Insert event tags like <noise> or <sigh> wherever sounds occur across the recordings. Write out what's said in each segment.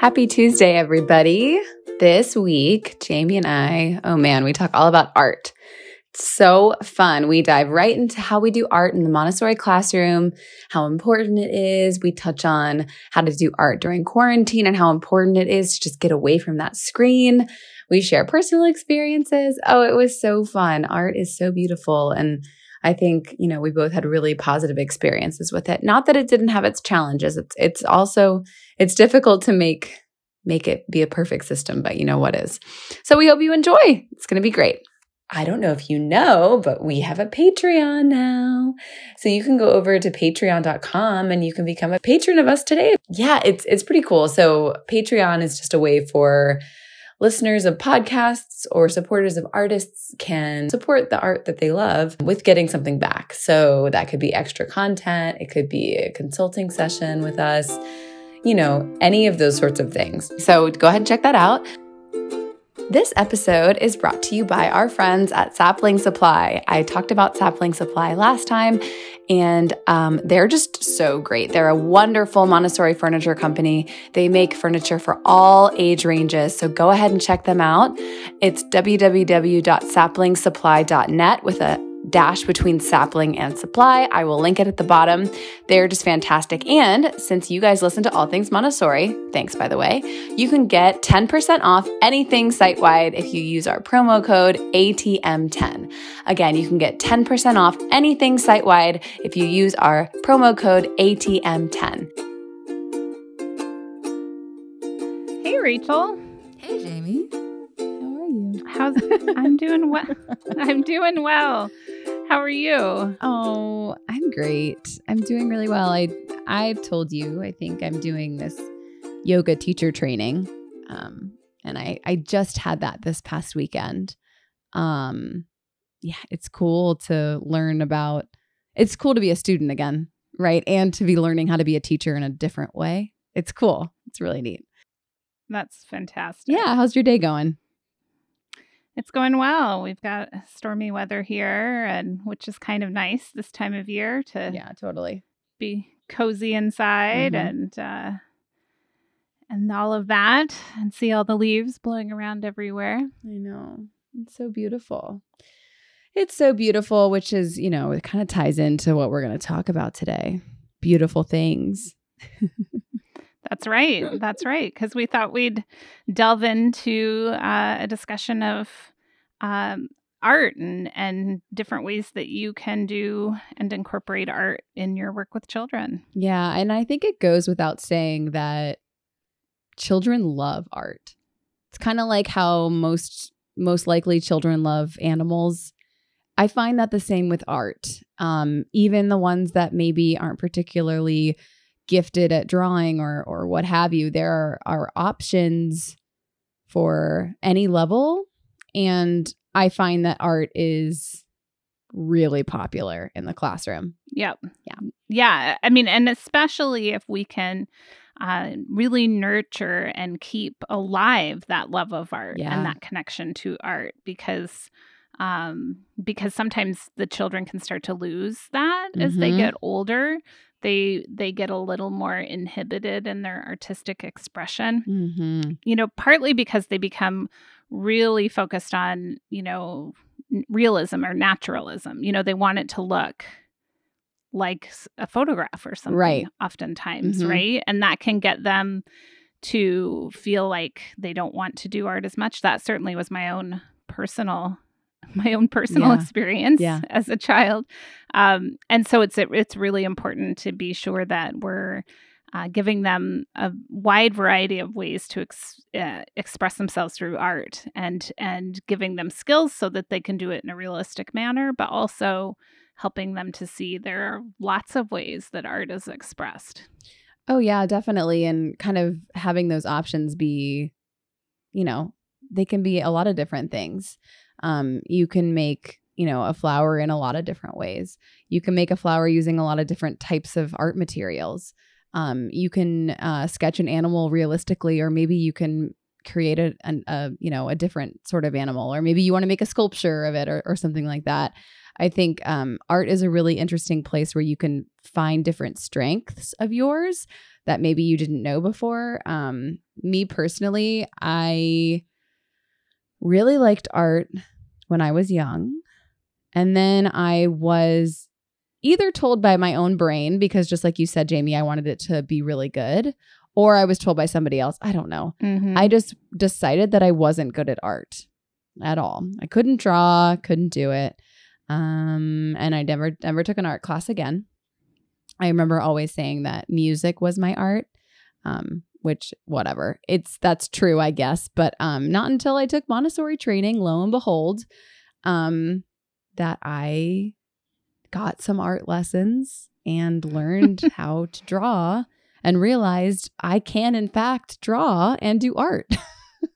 Happy Tuesday, everybody. This week, Jamie and I, oh man, we talk all about art. It's so fun. We dive right into how we do art in the Montessori classroom, how important it is. We touch on how to do art during quarantine and how important it is to just get away from that screen. We share personal experiences. Oh, it was so fun. Art is so beautiful. And I think, you know, we both had really positive experiences with it. Not that it didn't have its challenges. It's it's also it's difficult to make make it be a perfect system, but you know what is. So we hope you enjoy. It's going to be great. I don't know if you know, but we have a Patreon now. So you can go over to patreon.com and you can become a patron of us today. Yeah, it's it's pretty cool. So Patreon is just a way for listeners of podcasts or supporters of artists can support the art that they love with getting something back. So that could be extra content, it could be a consulting session with us, you know, any of those sorts of things. So go ahead and check that out. This episode is brought to you by our friends at Sapling Supply. I talked about Sapling Supply last time, and um, they're just so great. They're a wonderful Montessori furniture company. They make furniture for all age ranges. So go ahead and check them out. It's www.saplingsupply.net with a dash between sapling and supply. I will link it at the bottom. They're just fantastic. And since you guys listen to All Things Montessori, thanks by the way, you can get 10% off anything site wide if you use our promo code ATM10. Again, you can get 10% off anything site wide if you use our promo code ATM10. Hey, Rachel. Hey, Jamie. You? How's I'm doing well. <laughs> I'm doing well. How are you? Oh, I'm great. I'm doing really well. I I've told you I think I'm doing this yoga teacher training. Um, and I I just had that this past weekend. Um, yeah, it's cool to learn about it's cool to be a student again, right? And to be learning how to be a teacher in a different way. It's cool. It's really neat. That's fantastic. Yeah, how's your day going? It's going well. We've got stormy weather here, and which is kind of nice this time of year to Yeah, totally. be cozy inside Mhm. and uh, and all of that, and see all the leaves blowing around everywhere. I know. It's so beautiful. It's so beautiful, which is, you know, it kind of ties into what we're going to talk about today. Beautiful things. <laughs> That's right. <laughs> That's right. Because we thought we'd delve into uh, a discussion of um, art and, and different ways that you can do and incorporate art in your work with children. Yeah, and I think it goes without saying that children love art. It's kind of like how most most likely children love animals. I find that the same with art. Um, even the ones that maybe aren't particularly gifted at drawing or or what have you, there are, are options for any level, and I find that art is really popular in the classroom. Yep. Yeah. Yeah. I mean, and especially if we can uh, really nurture and keep alive that love of art Yeah. and that connection to art because um because sometimes the children can start to lose that as they Mhm. get older they they get a little more inhibited in their artistic expression Mm-hmm. you know, partly because they become really focused on, you know, realism or naturalism. You know, they want it to look like a photograph or something, Right. oftentimes, Mhm. right? And that can get them to feel like they don't want to do art as much. That certainly was my own personal <laughs> my own personal Yeah. experience Yeah. as a child um, and so it's it's really important to be sure that we're uh, giving them a wide variety of ways to ex- uh, express themselves through art and and giving them skills so that they can do it in a realistic manner but also helping them to see there are lots of ways that art is expressed Oh yeah, definitely. And kind of having those options be, you know, they can be a lot of different things. Um, you can make, you know, a flower in a lot of different ways. You can make a flower using a lot of different types of art materials. Um, you can uh, sketch an animal realistically, or maybe you can create a, an, a you know a different sort of animal, or maybe you want to make a sculpture of it, or, or something like that. I think um, art is a really interesting place where you can find different strengths of yours that maybe you didn't know before. Um, me personally, I really liked art when I was young. And then I was either told by my own brain, because just like you said, Jamie, I wanted it to be really good, or I was told by somebody else. I don't know. Mhm. I just decided that I wasn't good at art at all. I couldn't draw, couldn't do it. Um, and I never never took an art class again. I remember always saying that music was my art. Um, which whatever. It's that's true, I guess, but um not until I took Montessori training, lo and behold, um that I got some art lessons and learned <laughs> how to draw and realized I can, in fact, draw and do art.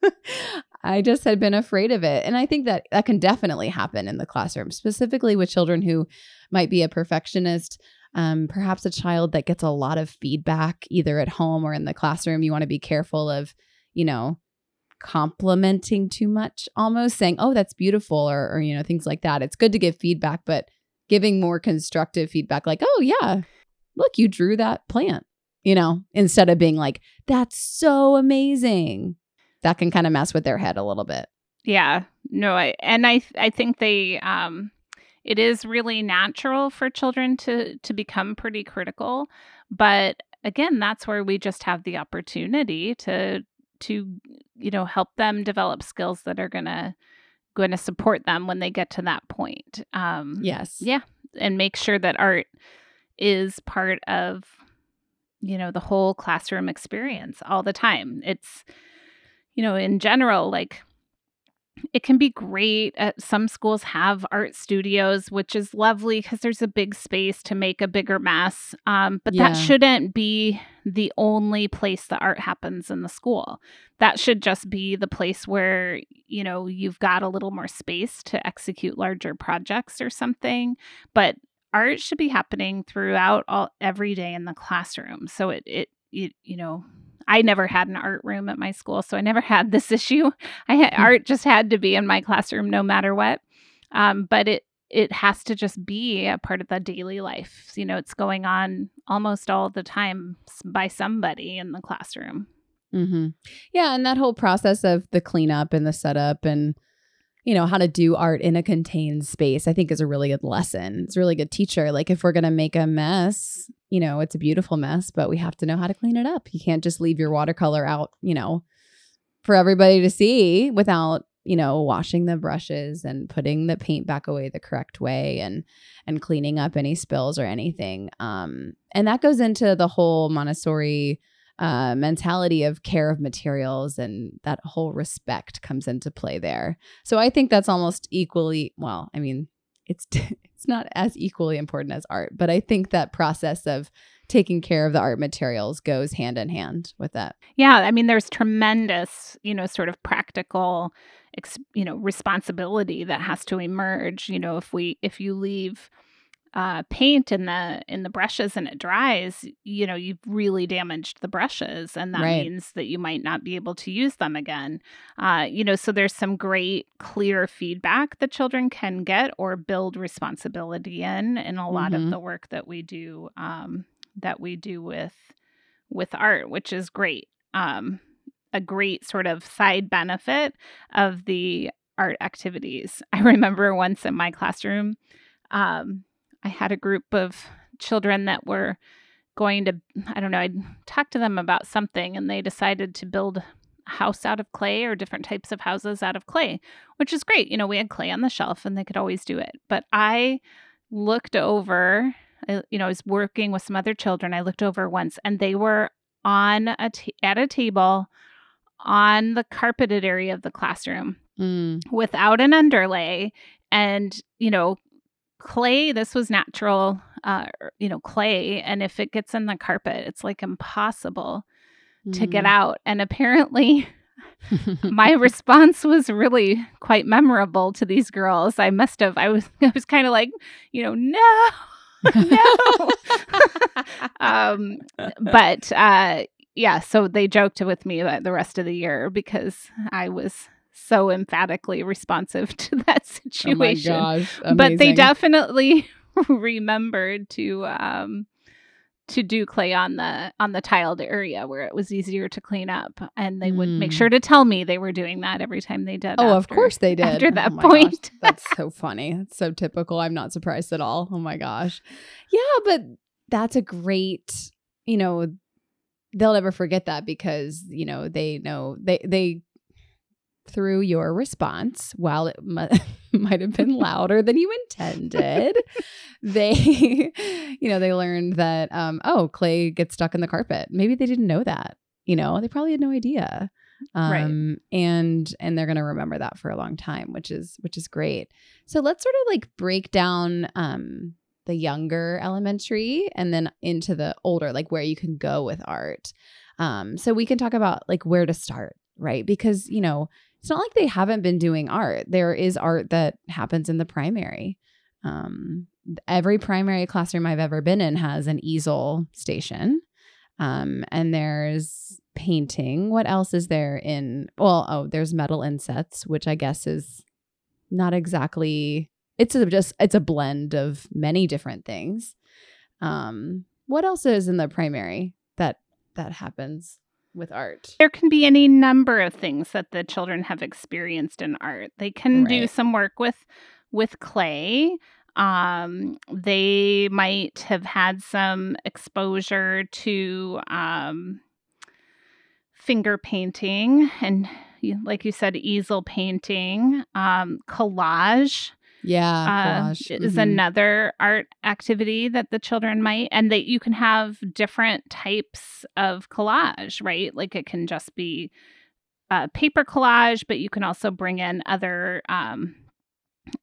<laughs> I just had been afraid of it. And I think that that can definitely happen in the classroom, specifically with children who might be a perfectionist. Um, perhaps a child that gets a lot of feedback either at home or in the classroom. You want to be careful of, you know, complimenting too much, almost saying, oh, that's beautiful, or, or, you know, things like that. It's good to give feedback, but giving more constructive feedback, like, oh, yeah, look, you drew that plant, you know, instead of being like, that's so amazing. That can kind of mess with their head a little bit. Yeah. No, I and I I think they um it is really natural for children to to become pretty critical, but again, that's where we just have the opportunity to to you know help them develop skills that are going to going to support them when they get to that point. Um Yes. yeah, and make sure that art is part of you know the whole classroom experience all the time. It's you know, in general like it can be great. Uh, some schools have art studios, which is lovely because there's a big space to make a bigger mess. Um, but Yeah. that shouldn't be the only place the art happens in the school. That should just be the place where, you know, you've got a little more space to execute larger projects or something. But art should be happening throughout all every day in the classroom. So it, it, you, you know, I never had an art room at my school, so I never had this <laughs> issue. I had, Hmm. art just had to be in my classroom no matter what. Um, but it it has to just be a part of the daily life. You know, it's going on almost all the time by somebody in the classroom. hmm Yeah, and that whole process of the cleanup and the setup and you know how to do art in a contained space, I think is a really good lesson. It's a really good teacher. Like if we're gonna make a mess, you know, it's a beautiful mess, but we have to know how to clean it up. You can't just leave your watercolor out, you know, for everybody to see without you know washing the brushes and putting the paint back away the correct way and and cleaning up any spills or anything um and that goes into the whole montessori uh, mentality of care of materials and that whole respect comes into play there. So I think that's almost equally well. I mean, it's <laughs> it's not as equally important as art, but I think that process of taking care of the art materials goes hand in hand with that. Yeah, I mean, there's tremendous, you know, sort of practical, you know, responsibility that has to emerge. You know, if we if you leave uh, paint in the in the brushes and it dries, you know, you've really damaged the brushes, and that Right. means that you might not be able to use them again. Uh, you know, so there's some great clear feedback that children can get or build responsibility in in a lot Mhm. of the work that we do um, that we do with with art, which is great. Um, a great sort of side benefit of the art activities. <laughs> I remember once in my classroom, um, I had a group of children that were going to, I don't know, I'd talk to them about something and they decided to build a house out of clay or different types of houses out of clay, which is great. You know, we had clay on the shelf and they could always do it. But I looked over, I, you know, I was working with some other children. I looked over once and they were on a at a table on the carpeted area of the classroom Mm, without an underlay and you know clay this was natural uh you know clay and if it gets in the carpet it's like impossible to get mm. out. And apparently <laughs> my response was really quite memorable to these girls. I must have i was <laughs> i was kind of like you know no no. <laughs> Um but uh yeah so they joked with me the rest of the year because i was so emphatically responsive <laughs> to that situation. Oh my gosh. But they definitely <laughs> remembered to um to do clay on the on the tiled area where it was easier to clean up and they would make Mm. sure to tell me they were doing that every time they did Oh, of course they did. after that Oh my gosh, point. <laughs> that's so funny. That's so typical. I'm not surprised at all. Oh my gosh. Yeah, but that's a great, you know, they'll never forget that because, you know, they know they they through your response, while it mu- <laughs> might have been louder than you intended, they, <laughs> you know, they learned that, um, oh, clay gets stuck in the carpet. Maybe they didn't know that. You know, they probably had no idea Right. um and and they're going to remember that for a long time which is which is great so let's sort of like break down um the younger elementary and then into the older like where you can go with art um so we can talk about like where to start right because you know it's not like they haven't been doing art there is art that happens in the primary um every primary classroom i've ever been in has an easel station um, and there's painting. What else is there in? Well, oh, there's metal insets, which I guess is not exactly. It's a, just it's a blend of many different things. Um, what else is in the primary that that happens with art? there can be any number of things that the children have experienced in art. They can do some work with with clay. Um they might have had some exposure to um finger painting and like you said easel painting um collage Yeah, uh, collage. is another art activity that the children might and that you can have different types of collage right like it can just be uh, paper collage but you can also bring in other um,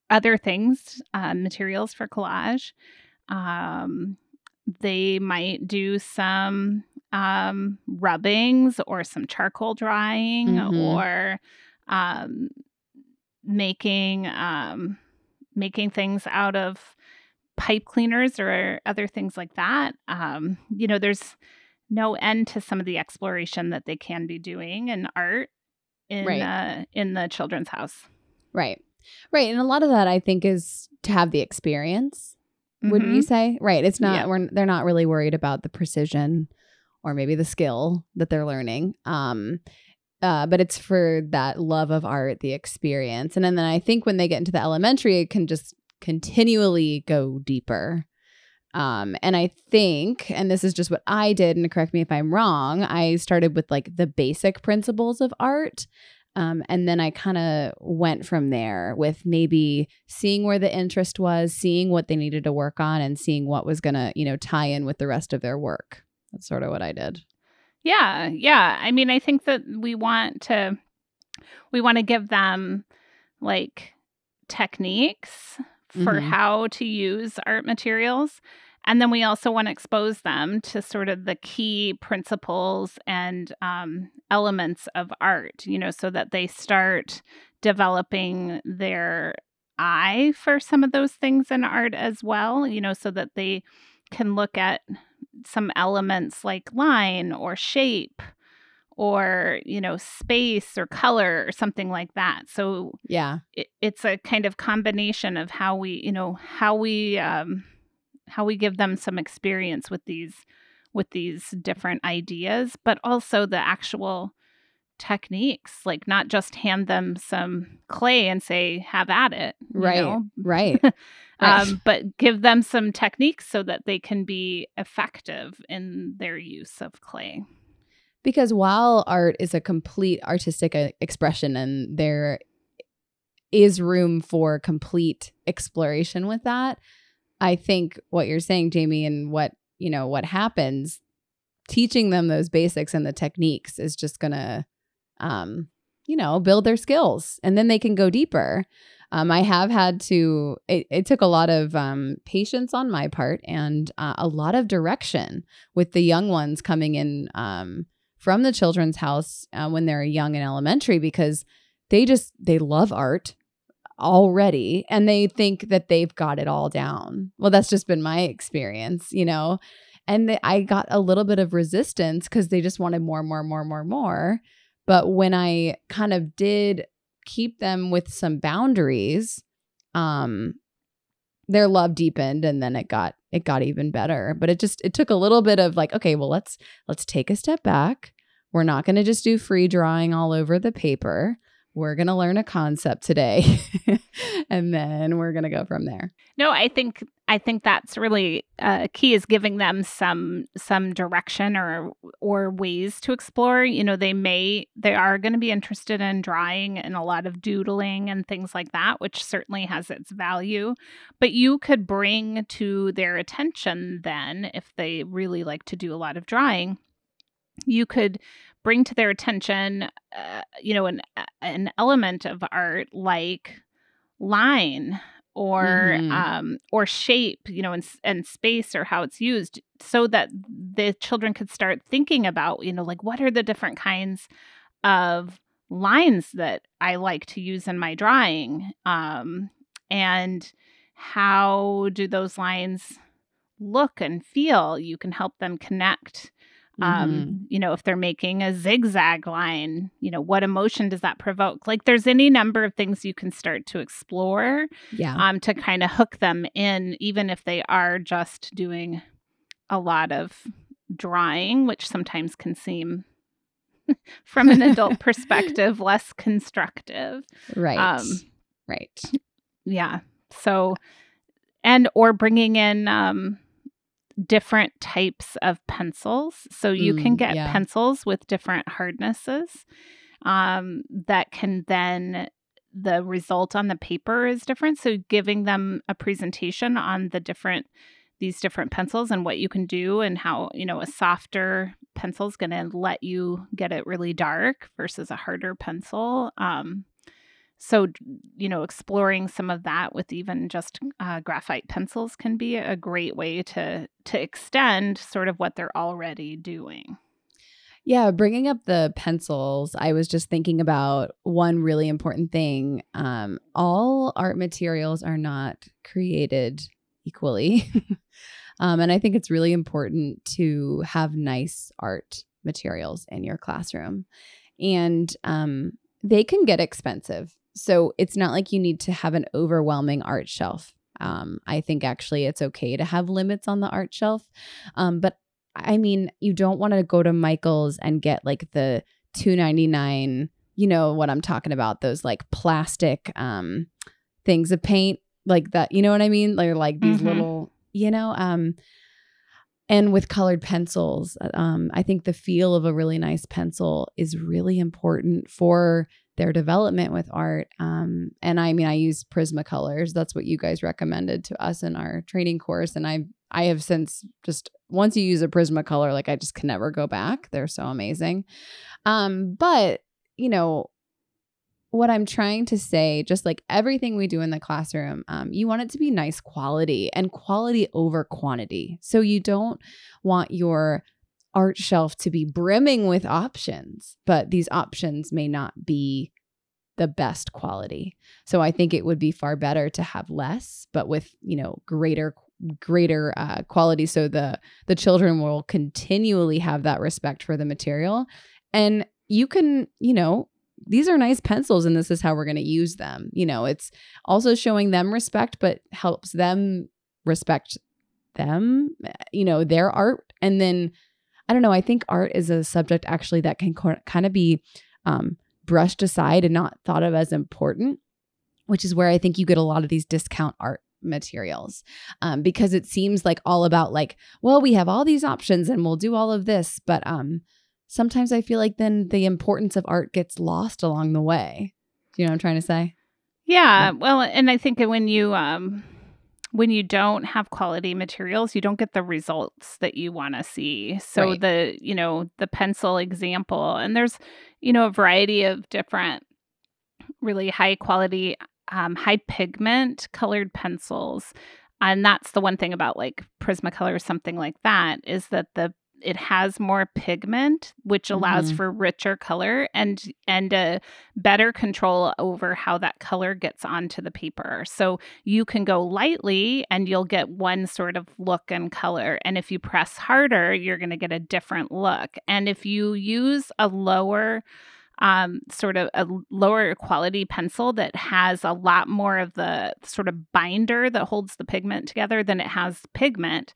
other things uh, materials for collage um, they might do some um, rubbings or some charcoal drying Mhm. or um, making um, making things out of pipe cleaners or other things like that. Um, you know, there's no end to some of the exploration that they can be doing in art in Right. uh, in the children's house. Right. Right. And a lot of that I think is to have the experience, wouldn't Mhm. you say? Right. It's not Yeah. we're they're not really worried about the precision or maybe the skill that they're learning. Um uh, but it's for that love of art, the experience. And then, then I think when they get into the elementary, it can just continually go deeper. Um, and I think, and this is just what I did, and correct me if I'm wrong, I started with like the basic principles of art. Um, and then I kind of went from there with maybe seeing where the interest was, seeing what they needed to work on, and seeing what was going to, you know, tie in with the rest of their work. That's sort of what I did. Yeah, yeah. I mean, I think that we want to we want to give them like techniques for Mhm. how to use art materials. And then we also want to expose them to sort of the key principles and um, elements of art, you know, so that they start developing their eye for some of those things in art as well, you know, so that they can look at some elements like line or shape or you know space or color or something like that so Yeah. it, it's a kind of combination of how we you know how we um how we give them some experience with these with these different ideas but also the actual techniques like not just hand them some clay and say have at it Right. know? Right. <laughs> Right. um, but give them some techniques so that they can be effective in their use of clay. Because while art is a complete artistic uh, expression and there is room for complete exploration with that, I think what you're saying, Jamie, and what, you know, what happens, teaching them those basics and the techniques is just going to, um, you know, build their skills and then they can go deeper. Um, I have had to, it, it took a lot of um, patience on my part and uh, a lot of direction with the young ones coming in um, from the children's house uh, when they're young in elementary because they just, they love art already and they think that they've got it all down. Well, that's just been my experience, you know? And they, I got a little bit of resistance because they just wanted more, more, more, more, more. But when I kind of did keep them with some boundaries, um, their love deepened and then it got it got even better. But it just it took a little bit of like, okay, well let's let's take a step back. We're not going to just do free drawing all over the paper we're going to learn a concept today <laughs> and then we're going to go from there no i think i think that's really uh, key is giving them some some direction or or ways to explore. You know they may they are going to be interested in drawing and a lot of doodling and things like that which certainly has its value. But you could bring to their attention then if they really like to do a lot of drawing you could bring to their attention, uh, you know, an an element of art like line or mm-hmm. um, or shape, you know, and, and space or how it's used, so that the children could start thinking about, you know, like what are the different kinds of lines that I like to use in my drawing, um, and how do those lines look and feel? You can help them connect um mm-hmm. you know if they're making a zigzag line you know what emotion does that provoke? Like there's any number of things you can start to explore yeah. um to kind of hook them in even if they are just doing a lot of drawing which sometimes can seem <laughs> from an adult <laughs> perspective less constructive. Right. Um right. yeah. So and or bringing in um different types of pencils. So you mm, can get yeah. pencils with different hardnesses um, that can then the result on the paper is different. So giving them a presentation on the different these different pencils and what you can do and how you know a softer pencil is going to let you get it really dark versus a harder pencil um, so you know exploring some of that with even just uh, graphite pencils can be a great way to to extend sort of what they're already doing. Yeah bringing up the pencils i was just thinking about one really important thing um, all art materials are not created equally <laughs> um, and i think it's really important to have nice art materials in your classroom and um, they can get expensive so it's not like you need to have an overwhelming art shelf. Um, I think actually it's okay to have limits on the art shelf. Um, but I mean, you don't want to go to Michael's and get like the 299, you know what I'm talking about, those like plastic um things of paint like that, you know what I mean? Like like these mm-hmm. little, you know, um and with colored pencils, um I think the feel of a really nice pencil is really important for their development with art. Um, and I mean, I use Prismacolors. That's what you guys recommended to us in our training course. And I I have since just once you use a Prismacolor, like I just can never go back. They're so amazing. Um, but you know, what I'm trying to say, just like everything we do in the classroom, um, you want it to be nice quality and quality over quantity. So you don't want your art shelf to be brimming with options, but these options may not be the best quality. So I think it would be far better to have less, but with, you know, greater greater uh, quality so the the children will continually have that respect for the material. And you can you know these are nice pencils and this is how we're going to use them. You know it's also showing them respect but helps them respect them you know their art. And then I don't know. I think art is a subject actually that can co- kind of be um, brushed aside and not thought of as important, which is where I think you get a lot of these discount art materials um, because it seems like all about like, well, we have all these options and we'll do all of this, but um, sometimes I feel like then the importance of art gets lost along the way. Do you know what I'm trying to say? Yeah, well, and I think when you um when you don't have quality materials, you don't get the results that you want to see. So right. the, you know, the pencil example, and there's, you know, a variety of different really high quality, um, high pigment colored pencils. And that's the one thing about like Prismacolor or something like that is that the it has more pigment which allows mm-hmm. for richer color and and a better control over how that color gets onto the paper. So you can go lightly and you'll get one sort of look and color. And if you press harder you're going to get a different look. And if you use a lower um, sort of a lower quality pencil that has a lot more of the sort of binder that holds the pigment together than it has pigment,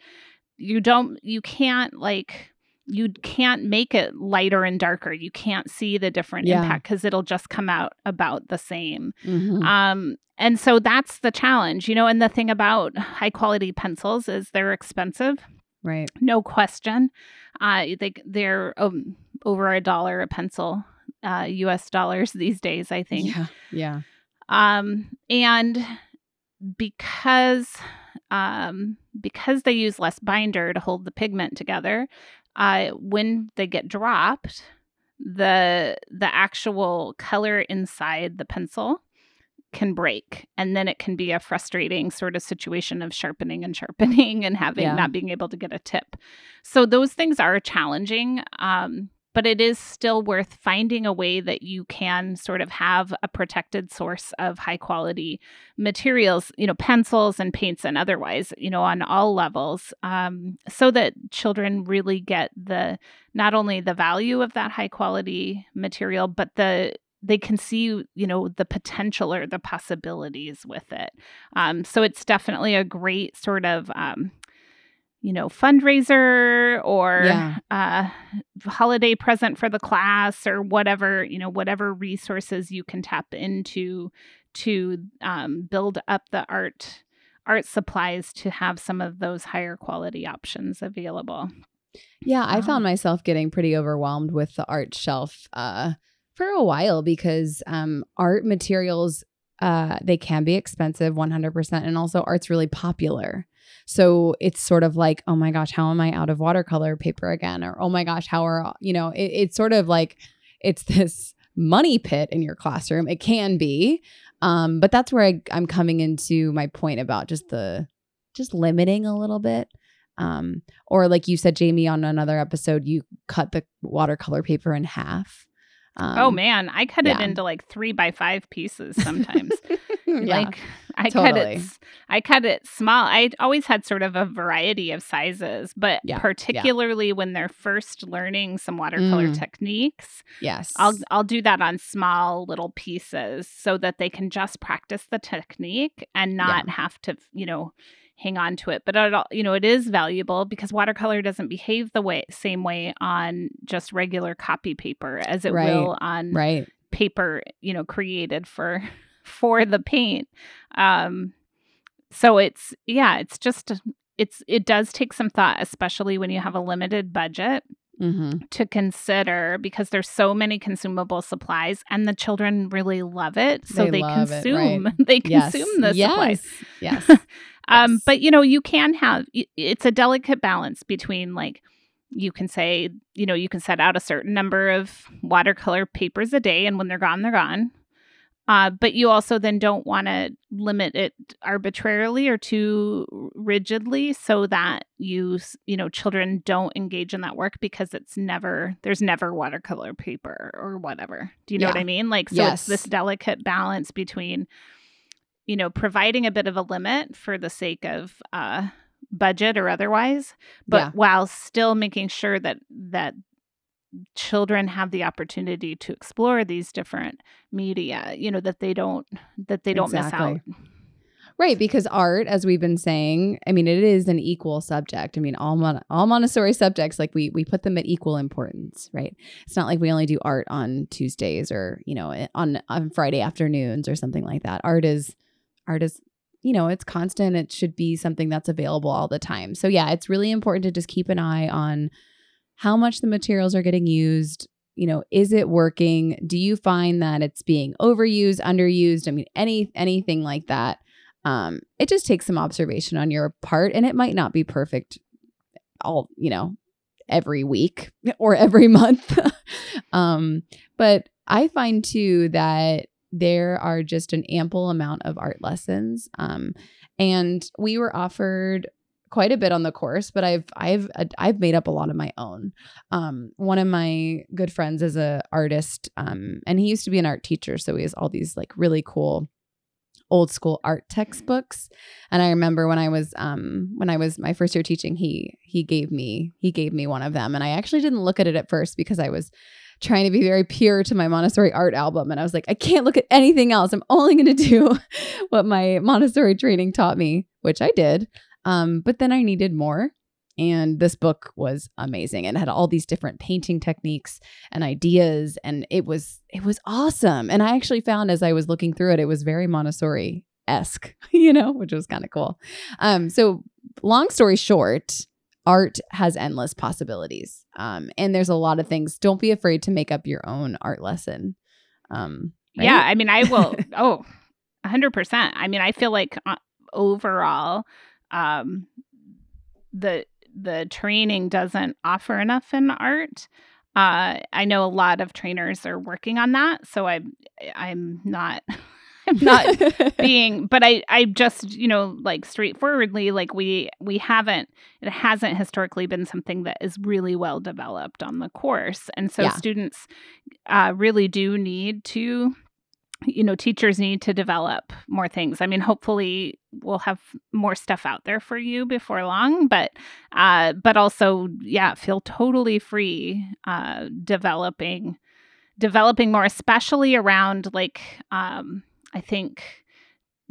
you don't, you can't like, you can't make it lighter and darker. You can't see the different Yeah. impact because it'll just come out about the same. Mhm. Um, and so that's the challenge, you know. And the thing about high quality pencils is they're expensive, right. no question. Uh, they they're um, over a dollar a pencil, uh, U.S. dollars these days, I think. Yeah. Yeah. Um, and because um, because they use less binder to hold the pigment together, uh, when they get dropped, the the actual color inside the pencil can break and then it can be a frustrating sort of situation of sharpening and sharpening <laughs> and having Yeah. not being able to get a tip so those things are challenging um, but it is still worth finding a way that you can sort of have a protected source of high quality materials you know pencils and paints and otherwise you know on all levels um, so that children really get the not only the value of that high quality material but the they can see you know the potential or the possibilities with it. Um, so it's definitely a great sort of um, you know fundraiser or Yeah. uh, holiday present for the class or whatever you know whatever resources you can tap into to um, build up the art art supplies to have some of those higher quality options available Yeah, I Um, found myself getting pretty overwhelmed with the art shelf uh, for a while because um, art materials uh, they can be expensive, one hundred percent, and also art's really popular. So it's sort of like, oh my gosh, how am I out of watercolor paper again? Or oh my gosh, how are you know? It, it's sort of like it's this money pit in your classroom. It can be, um, but that's where I, I'm coming into my point about just the just limiting a little bit. Um, or like you said, Jamie, on another episode, you cut the watercolor paper in half. Um, oh man i cut it into like three by five pieces sometimes <laughs> yeah. like i cut it I cut it small i always had sort of a variety of sizes but Yeah, yeah. particularly when they're first learning some watercolor Mm. techniques yes. I'll I'll do that on small little pieces so that they can just practice the technique and not have to, you know, hang on to it. But it, all- you know, it is valuable because watercolor doesn't behave the way same way on just regular copy paper as it Right, will on right. paper, you know, created for for the paint. Um so it's yeah, it's just it's it does take some thought especially when you have a limited budget Mm-hmm. to consider because there's so many consumable supplies and the children really love it so They they, love it, consume <laughs> they Yes. consume the yes. supplies Yes. <laughs> um Yes. but you know you can have it's a delicate balance between like you can say you know you can set out a certain number of watercolor papers a day and when they're gone they're gone uh, but you also then don't want to limit it arbitrarily or too rigidly so that you you know children don't engage in that work because it's never there's never watercolor paper or whatever do you know what i mean like so Yes. it's this delicate balance between you know providing a bit of a limit for the sake of uh budget or otherwise but Yeah. while still making sure that that children have the opportunity to explore these different media you know that they don't that they don't Exactly. miss out Right, because art, as we've been saying, I mean, it is an equal subject. I mean, all Mon- all Montessori subjects, like we we put them at equal importance, right? It's not like we only do art on Tuesdays or you know eh, on on Friday afternoons or something like that. Art is art is you know it's constant. It should be something that's available all the time. So yeah, it's really important to just keep an eye on how much the materials are getting used. You know, is it working? Do you find that it's being overused, underused? I mean, any anything like that um, it just takes some observation on your part and it might not be perfect all you know every week <laughs> or every month <laughs> um, but i find too that there are just an ample amount of art lessons um, and we were offered quite a bit on the course but i've i've i've made up a lot of my own um, one of my good friends is a artist um, and he used to be an art teacher so he has all these like really cool old school art textbooks. And I remember when I was um when I was my first year teaching, he he gave me he gave me one of them. And I actually didn't look at it at first because I was trying to be very pure to my Montessori art album. And I was like, I can't look at anything else. I'm only going to do <laughs> what my Montessori training taught me, which I did. Um, but then I needed more. And this book was amazing and had all these different painting techniques and ideas. And it was, it was awesome. And I actually found as I was looking through it, it was very Montessori esque, <laughs> you know, which was kind of cool. Um, so long story short, art has endless possibilities. Um, and there's a lot of things. Don't be afraid to make up your own art lesson. Um, right? Yeah, I mean, I will. oh, 100%. I mean, I feel like uh, overall, um, the the training doesn't offer enough in art. Uh, I know a lot of trainers are working on that, so I'm I'm not <laughs> I'm not <laughs> being, but I, I just, you know, like straightforwardly, like we, we haven't, it hasn't historically been something that is really well developed on the course. And so yeah. students uh, really do need to, you know, teachers need to develop more things. I mean, hopefully we'll have more stuff out there for you before long, but, uh, but also, yeah, feel totally free, uh, developing, developing more, especially around like, um, I think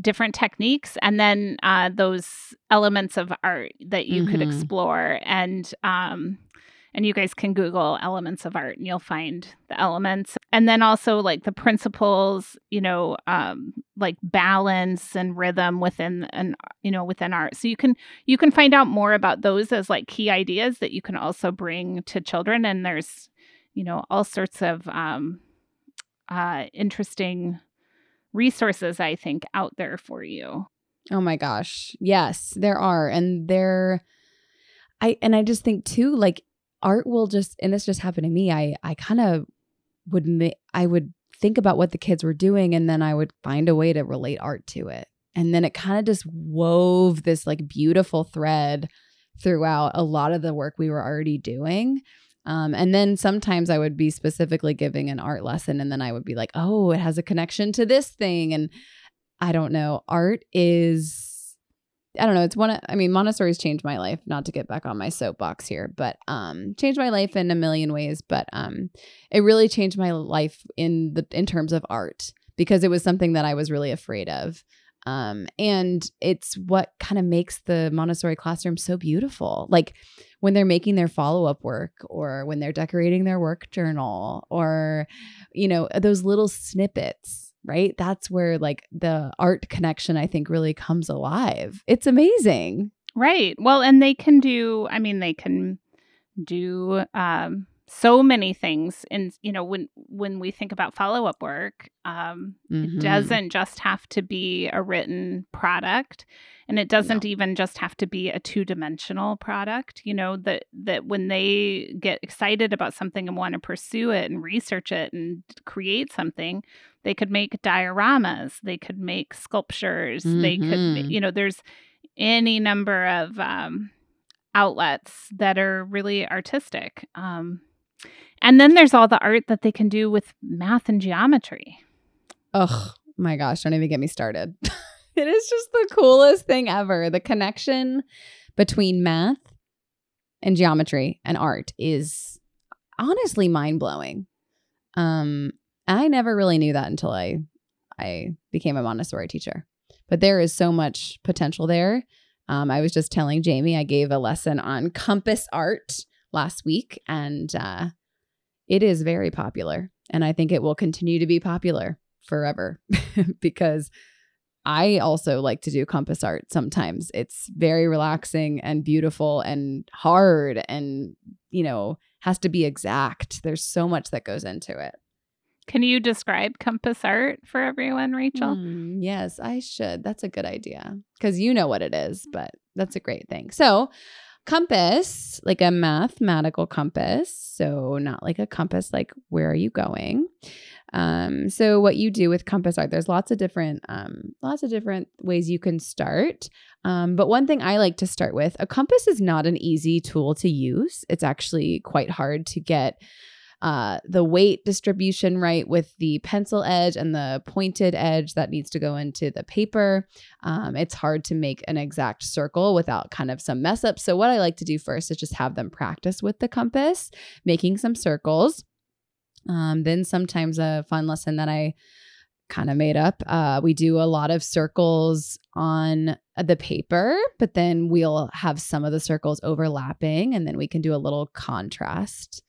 different techniques and then uh, those elements of art that you mm-hmm. could explore and um, and you guys can google elements of art and you'll find the elements and then also like the principles you know um, like balance and rhythm within an you know within art so you can you can find out more about those as like key ideas that you can also bring to children and there's you know all sorts of um, uh, interesting resources, I think, out there for you. Oh my gosh. Yes, there are. And there I and I just think too like art will just and this just happened to me. I I kind of would ma- I would think about what the kids were doing and then I would find a way to relate art to it. And then it kind of just wove this like beautiful thread throughout a lot of the work we were already doing. Um, and then sometimes I would be specifically giving an art lesson, and then I would be like, oh, it has a connection to this thing. And I don't know. Art is, I don't know. It's one of, I mean, Montessori's changed my life, not to get back on my soapbox here, but um, changed my life in a million ways. But um, it really changed my life in the, in terms of art because it was something that I was really afraid of. Um, and it's what kind of makes the Montessori classroom so beautiful. Like when they're making their follow up work or when they're decorating their work journal or, you know, those little snippets, right? That's where like the art connection, I think, really comes alive. It's amazing. Right. Well, and they can do, I mean, they can do, um, so many things and you know when when we think about follow-up work um, mm-hmm. it doesn't just have to be a written product and it doesn't no. even just have to be a two-dimensional product you know that that when they get excited about something and want to pursue it and research it and create something they could make dioramas they could make sculptures mm-hmm. they could mm-hmm. you know there's any number of um, outlets that are really artistic um, and then there's all the art that they can do with math and geometry. Ugh, my gosh, don't even get me started. <laughs> it is just the coolest thing ever. The connection between math and geometry and art is honestly mind blowing. Um, I never really knew that until I I became a Montessori teacher. But there is so much potential there. Um, I was just telling Jamie I gave a lesson on compass art last week, and uh, it is very popular. And I think it will continue to be popular forever <laughs> because I also like to do compass art sometimes. It's very relaxing and beautiful and hard and, you know, has to be exact. There's so much that goes into it. Can you describe compass art for everyone, Rachel? Mm, yes, I should. That's a good idea because you know what it is, but that's a great thing. So, compass, like a mathematical compass. So, not like a compass, like where are you going? Um, so what you do with compass art, there's lots of different, um, lots of different ways you can start. Um, but one thing I like to start with, a compass is not an easy tool to use. It's actually quite hard to get uh, the weight distribution right with the pencil edge and the pointed edge that needs to go into the paper. Um, it's hard to make an exact circle without kind of some mess up. So, what I like to do first is just have them practice with the compass, making some circles. Um, then, sometimes a fun lesson that I kind of made up. Uh, we do a lot of circles on the paper, but then we'll have some of the circles overlapping, and then we can do a little contrast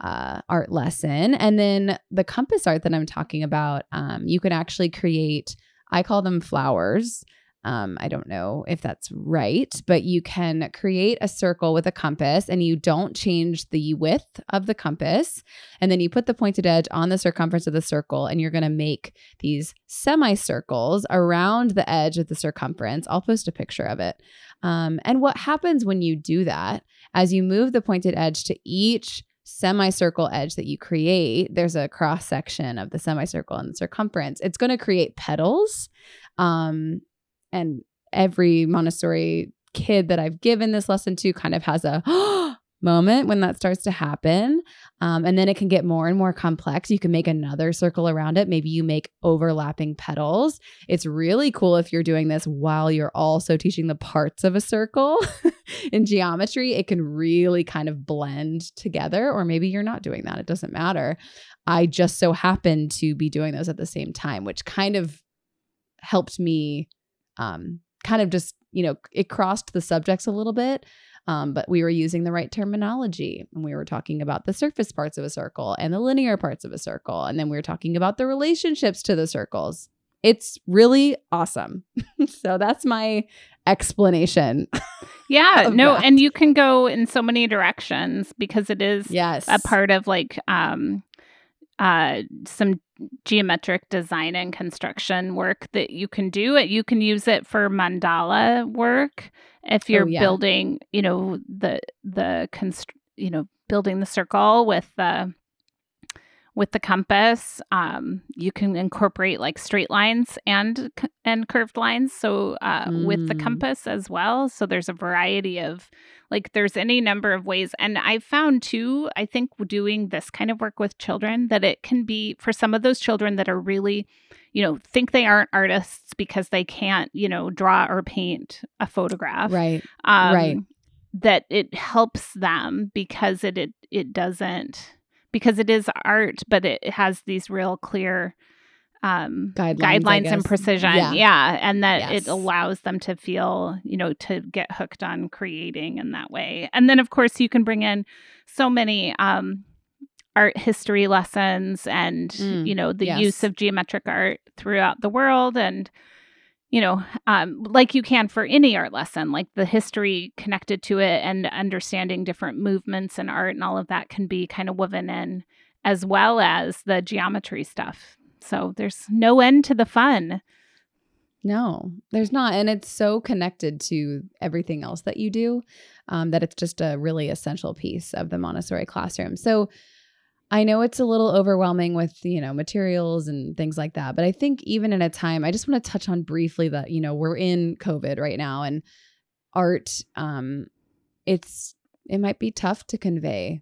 uh, art lesson. And then the compass art that I'm talking about, um, you can actually create, I call them flowers. Um, I don't know if that's right, but you can create a circle with a compass and you don't change the width of the compass. And then you put the pointed edge on the circumference of the circle and you're going to make these semicircles around the edge of the circumference. I'll post a picture of it. Um, and what happens when you do that, as you move the pointed edge to each semicircle edge that you create, there's a cross section of the semicircle and the circumference. It's going to create petals. Um, and every Montessori kid that I've given this lesson to kind of has a <gasps> <gasps> moment when that starts to happen. Um, and then it can get more and more complex. You can make another circle around it. Maybe you make overlapping petals. It's really cool if you're doing this while you're also teaching the parts of a circle <laughs> in geometry. It can really kind of blend together, or maybe you're not doing that. It doesn't matter. I just so happened to be doing those at the same time, which kind of helped me um, kind of just, you know, it crossed the subjects a little bit um, but we were using the right terminology and we were talking about the surface parts of a circle and the linear parts of a circle. And then we were talking about the relationships to the circles. It's really awesome. <laughs> so that's my explanation. <laughs> Yeah, no, that. and you can go in so many directions because it is yes. a part of like um uh some geometric design and construction work that you can do it you can use it for mandala work if oh, you're oh, yeah. building you know the the const- you know building the circle with the with the compass um, you can incorporate like straight lines and and curved lines so uh, mm. with the mm. compass as well so there's a variety of like there's any number of ways and i've found too i think doing this kind of work with children that it can be for some of those children that are really you know think they aren't artists because they can't you know draw or paint a photograph right um, right that it helps them because it it, it doesn't because it is art, but it has these real clear um, guidelines, guidelines and precision. Yeah. yeah. And that yes. it allows them to feel, you know, to get hooked on creating in that way. And then, of course, you can bring in so many um, art history lessons and, mm, you know, the yes. use of geometric art throughout the world and you know, um, like you can for any art lesson, like the history connected to it and understanding different movements and art and all of that can be kind of woven in, as well as the geometry stuff. So there's no end to the fun. No, there's not. And it's so connected to everything else that you do um, that it's just a really essential piece of the Montessori classroom. So, I know it's a little overwhelming with, you know, materials and things like that, but I think even in a time, I just want to touch on briefly that, you know, we're in COVID right now and art um it's it might be tough to convey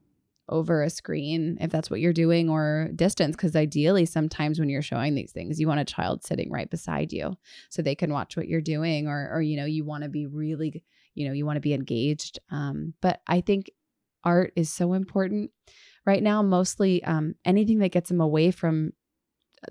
over a screen if that's what you're doing or distance because ideally sometimes when you're showing these things you want a child sitting right beside you so they can watch what you're doing or or you know you want to be really you know you want to be engaged um but i think art is so important right now mostly um, anything that gets them away from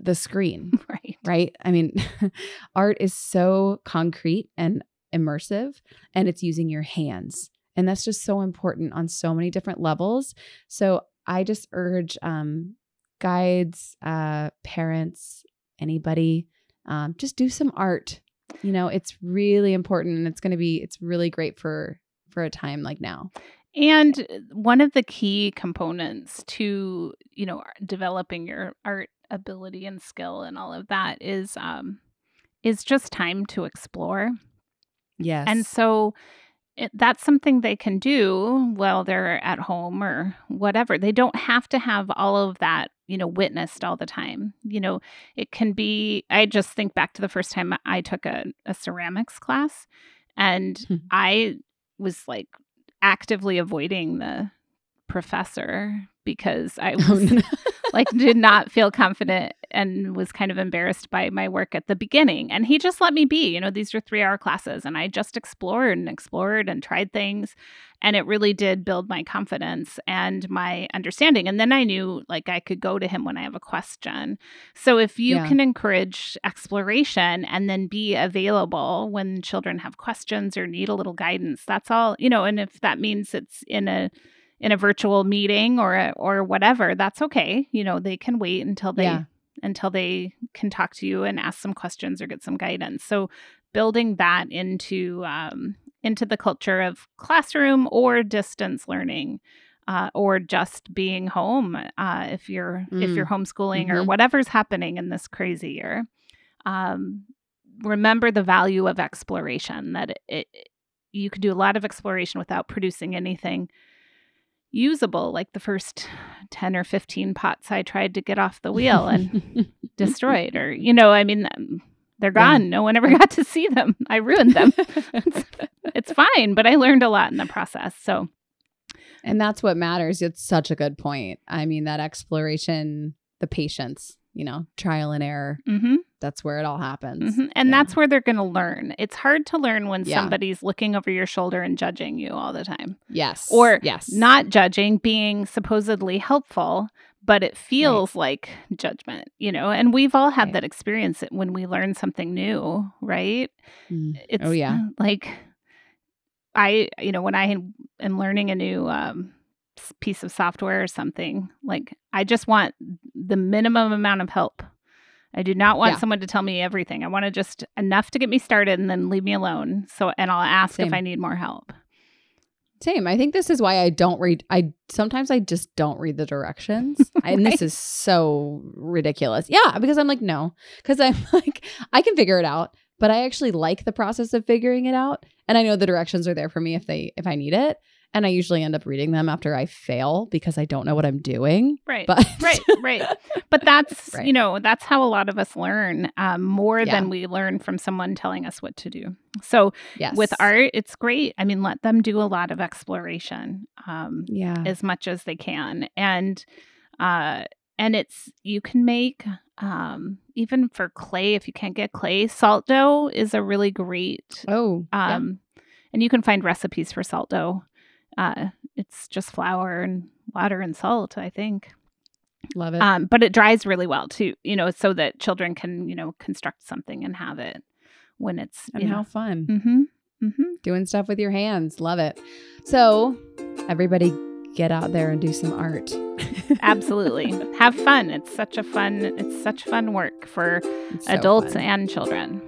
the screen <laughs> right. right? I mean <laughs> art is so concrete and immersive and it's using your hands and that's just so important on so many different levels. So i just urge um, guides uh, parents anybody um, just do some art. You know it's really important and it's going to be it's really great for for a time like now and one of the key components to, you know, developing your art ability and skill and all of that is um is just time to explore. Yes. And so it, that's something they can do while they're at home or whatever. They don't have to have all of that, you know, witnessed all the time. You know, it can be, I just think back to the first time I took a, a ceramics class and hmm. I was like actively avoiding the professor because I Oh, was <laughs> like did <laughs> not feel confident and was kind of embarrassed by my work at the beginning. And he just let me be you know these are 3 hour classes and I just explored and explored and tried things and it really did build my confidence and my understanding and then I knew like I could go to him when I have a question so if you Yeah. can encourage exploration and then be available when children have questions or need a little guidance that's all you know and if that means it's in a in a virtual meeting or a, or whatever that's okay you know they can wait until they Yeah. until they can talk to you and ask some questions or get some guidance so building that into um, into the culture of classroom or distance learning uh, or just being home uh, if you're if Mm. you're homeschooling or Mhm. whatever's happening in this crazy year um, remember the value of exploration that it, it you can do a lot of exploration without producing anything usable like the first 10 or 15 pots i tried to get off the wheel and <laughs> destroyed or you know i mean they're Yeah. gone no one ever <laughs> got to see them i ruined them <laughs> it's, it's fine but i learned a lot in the process so And that's what matters. It's such a good point. I mean, that exploration, the patience, you know, trial and error, mhm, that's where it all happens. mhm. and Yeah. that's where they're going to learn it's hard to learn when Yeah. somebody's looking over your shoulder and judging you all the time Yes. Or yes. not judging being supposedly helpful but it feels like judgment you know and we've all had Right. that experience when we learn something new right Mm. it's Oh, yeah. <laughs> like i you know when i am learning a new um, piece of software or something like i just want the minimum amount of help i do not want Yeah. someone to tell me everything i want to just enough to get me started and then leave me alone so and i'll ask Same. if i need more help Same. I think this is why I don't read. I sometimes I just don't read the directions, <laughs> and this is so ridiculous. Yeah, because I'm like no, because I'm <laughs> like I can figure it out, but I actually like the process of figuring it out, and I know the directions are there for me if they if I need it, and I usually end up reading them after I fail because I don't know what I'm doing. right But <laughs> right right but that's Right. you know that's how a lot of us learn um, more Yeah. than we learn from someone telling us what to do so yes, with art it's great i mean let them do a lot of exploration um, yeah, as much as they can and uh and it's you can make um even for clay if you can't get clay salt dough is a really great oh, yeah. um and you can find recipes for salt dough uh it's just flour and water and salt i think love it. um but it dries really well too you know so that children can you know construct something and have it when it's and you how fun mm-hmm mm-hmm doing stuff with your hands. Love it. So, everybody, get out there and do some art. <laughs> Absolutely. Have fun. It's such a fun it's such fun work for so adults fun. and children.